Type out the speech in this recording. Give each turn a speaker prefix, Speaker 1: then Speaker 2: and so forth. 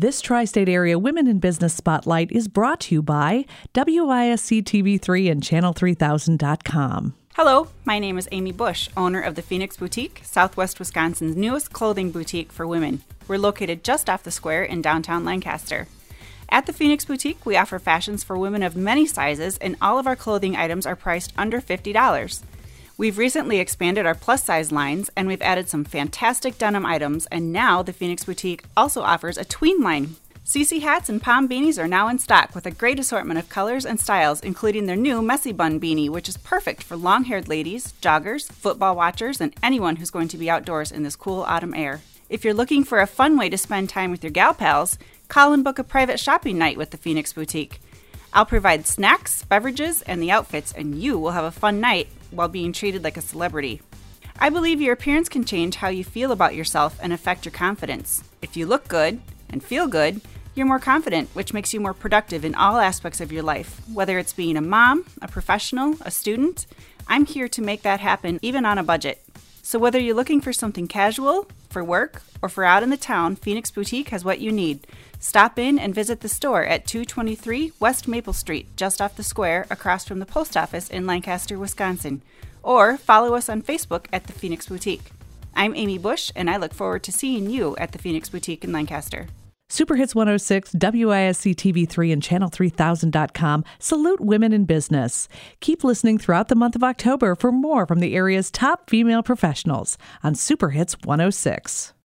Speaker 1: This tri state area Women in Business Spotlight is brought to you by WISC TV3 and Channel3000.com.
Speaker 2: Hello, my name is Amy Bush, owner of the Phoenix Boutique, Southwest Wisconsin's newest clothing boutique for women. We're located just off the square in downtown Lancaster. At the Phoenix Boutique, we offer fashions for women of many sizes, and all of our clothing items are priced under $50. We've recently expanded our plus size lines and we've added some fantastic denim items, and now the Phoenix Boutique also offers a tween line CC hats and palm beanies are now in stock with a great assortment of colors and styles, including their new messy bun beanie, which is perfect for long haired ladies, joggers, football watchers, and anyone who's going to be outdoors in this cool autumn air. If you're looking for a fun way to spend time with your gal pals, call and book a private shopping night with the Phoenix Boutique. I'll provide snacks, beverages, and the outfits, and you will have a fun night while being treated like a celebrity. I believe your appearance can change how you feel about yourself and affect your confidence. If you look good and feel good, you're more confident, which makes you more productive in all aspects of your life. Whether it's being a mom, a professional, a student, I'm here to make that happen even on a budget. So whether you're looking for something casual, for work, or for out in the town, Phoenix Boutique has what you need. Stop in and visit the store at 223 West Maple Street, just off the square across from the post office in Lancaster, Wisconsin. Or follow us on Facebook at the Phoenix Boutique. I'm Amy Bush, and I look forward to seeing you at the Phoenix Boutique in Lancaster.
Speaker 1: Super Hits 106, WISC TV3, and Channel3000.com salute women in business. Keep listening throughout the month of October for more from the area's top female professionals on Super Hits 106.